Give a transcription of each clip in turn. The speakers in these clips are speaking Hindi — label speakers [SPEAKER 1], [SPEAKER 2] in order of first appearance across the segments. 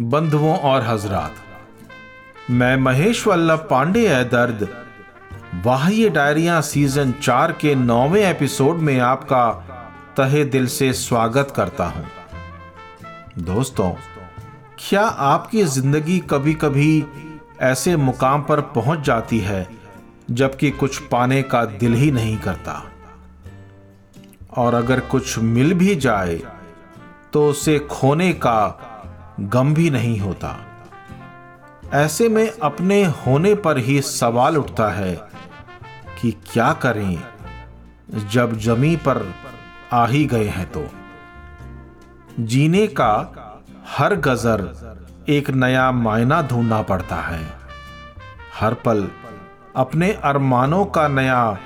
[SPEAKER 1] बंधुओं और हजरात, मैं महेश वल्लभ पांडे है दर्द। बाह्य डायरिया सीज़न चार के नौवें एपिसोड में आपका तहे दिल से स्वागत करता हूँ। दोस्तों, क्या आपकी ज़िंदगी कभी कभी ऐसे मुकाम पर पहुँच जाती है जबकि कुछ पाने का दिल ही नहीं करता? और अगर कुछ मिल भी जाए तो उसे खोने का गम भी नहीं होता। ऐसे में अपने होने पर ही सवाल उठता है कि क्या करें, जब जमी पर आ ही गए हैं तो। जीने का हर गजर एक नया मायना ढूंढना पड़ता है। हर पल अपने अरमानों का नया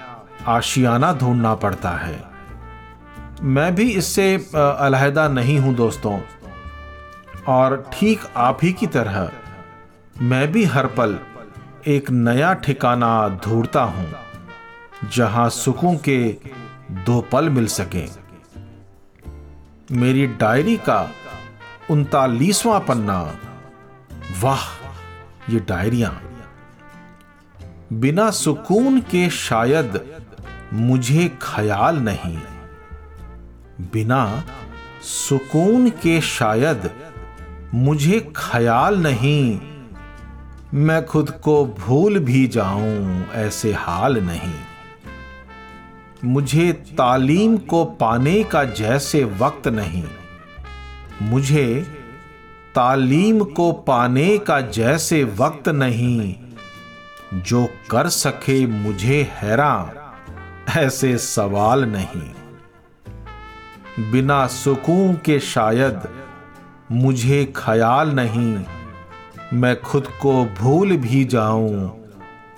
[SPEAKER 1] आशियाना ढूंढना पड़ता है। मैं भी इससे अलहदा नहीं हूँ दोस्तों। और ठीक आप ही की तरह, मैं भी हर पल एक नया ठिकाना ढूंढता हूँ, जहाँ सुकून के दो पल मिल सके। मेरी डायरी का उनतालीसवां पन्ना, वाह, ये डायरिया। बिना सुकून के शायद मुझे ख्याल नहीं। बिना सुकून के शायद मुझे ख्याल नहीं। मैं खुद को भूल भी जाऊँ, ऐसे हाल नहीं। मुझे तालीम को पाने का जैसे वक्त नहीं। मुझे तालीम को पाने का जैसे वक्त नहीं। जो कर सके मुझे हैरान, ऐसे सवाल नहीं। बिना सुकून के शायद मुझे ख्याल नहीं। मैं खुद को भूल भी जाऊँ,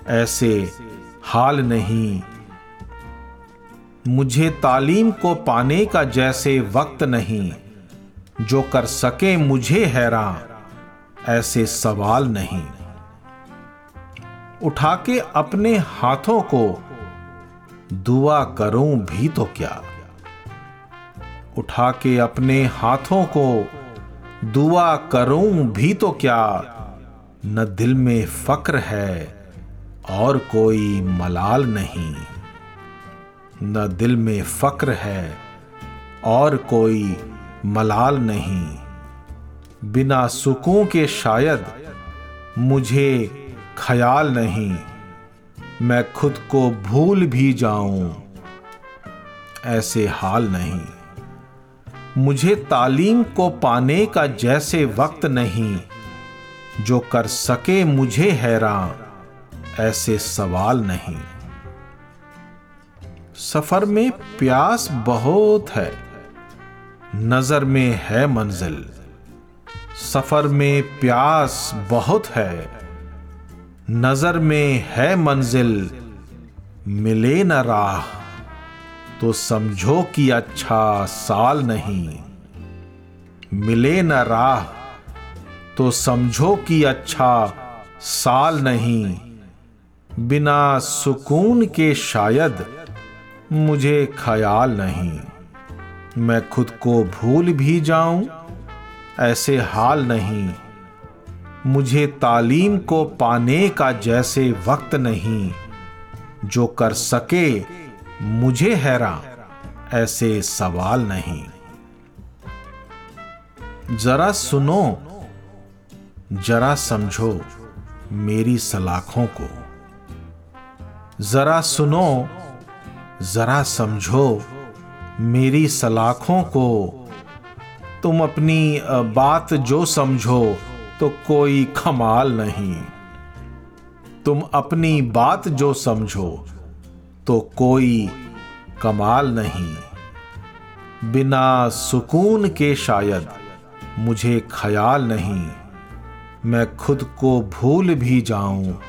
[SPEAKER 1] ऐसे हाल नहीं। मुझे तालीम को पाने का जैसे वक्त नहीं, जो कर सके मुझे हैरान ऐसे सवाल नहीं। उठा के अपने हाथों को, दुआ करूँ भी तो क्या। उठा के अपने हाथों को दुआ करूँ भी तो क्या? न दिल में फक्र है और कोई मलाल नहीं। न दिल में फक्र है और कोई मलाल नहीं। बिना सुकून के शायद मुझे ख्याल नहीं। मैं खुद को भूल भी जाऊँ, ऐसे हाल नहीं। मुझे तालीम को पाने का जैसे वक्त नहीं, जो कर सके मुझे हैरान, ऐसे सवाल नहीं। सफ़र में प्यास बहुत है, नज़र में है मंजिल। सफ़र में प्यास बहुत है, नज़र में है मंजिल, मिले न राह। तो समझो कि अच्छा साल नहीं। मिले न राह तो समझो कि अच्छा साल नहीं। बिना सुकून के शायद मुझे ख्याल नहीं। मैं खुद को भूल भी जाऊँ, ऐसे हाल नहीं। मुझे तालीम को पाने का जैसे वक्त नहीं। जो कर सके मुझे हैरान, ऐसे सवाल नहीं। जरा सुनो, जरा समझो मेरी सलाखों को। जरा सुनो, जरा समझो मेरी सलाखों को। तुम अपनी बात जो समझो तो कोई कमाल नहीं। तुम अपनी बात जो समझो तो कोई कमाल नहीं। बिना सुकून के शायद मुझे ख्याल नहीं। मैं खुद को भूल भी जाऊँ,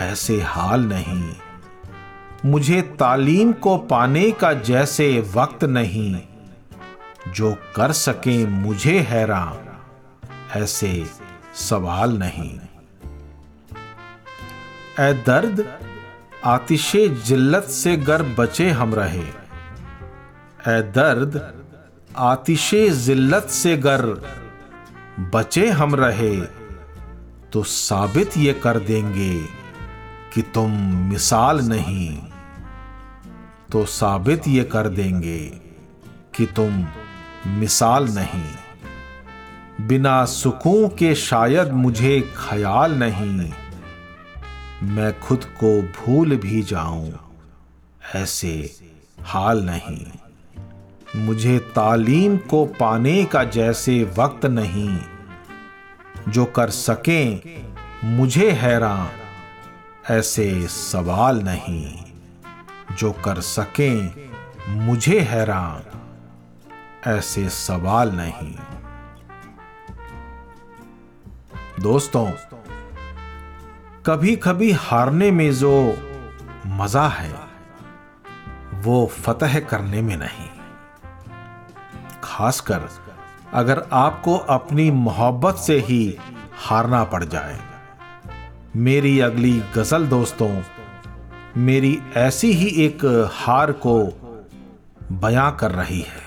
[SPEAKER 1] ऐसे हाल नहीं। मुझे तालीम को पाने का जैसे वक्त नहीं। जो कर सके मुझे हैरान, ऐसे सवाल नहीं। ए दर्द आतिशे जिल्लत से गर बचे हम रहे। ए दर्द, आतिशे जिल्लत से गर बचे हम रहे। तो साबित ये कर देंगे कि तुम मिसाल नहीं। तो साबित ये कर देंगे कि तुम मिसाल नहीं। बिना सुकून के शायद मुझे ख्याल नहीं। मैं खुद को भूल भी जाऊँ, ऐसे हाल नहीं। मुझे तालीम को पाने का जैसे वक्त नहीं, जो कर सकें मुझे हैरान, ऐसे सवाल नहीं, जो कर सकें मुझे हैरान, ऐसे सवाल नहीं। दोस्तों कभी कभी हारने में जो मज़ा है, वो फतह करने में नहीं। खासकर अगर आपको अपनी मोहब्बत से ही हारना पड़ जाए। मेरी अगली गज़ल दोस्तों, मेरी ऐसी ही एक हार को बयां कर रही है।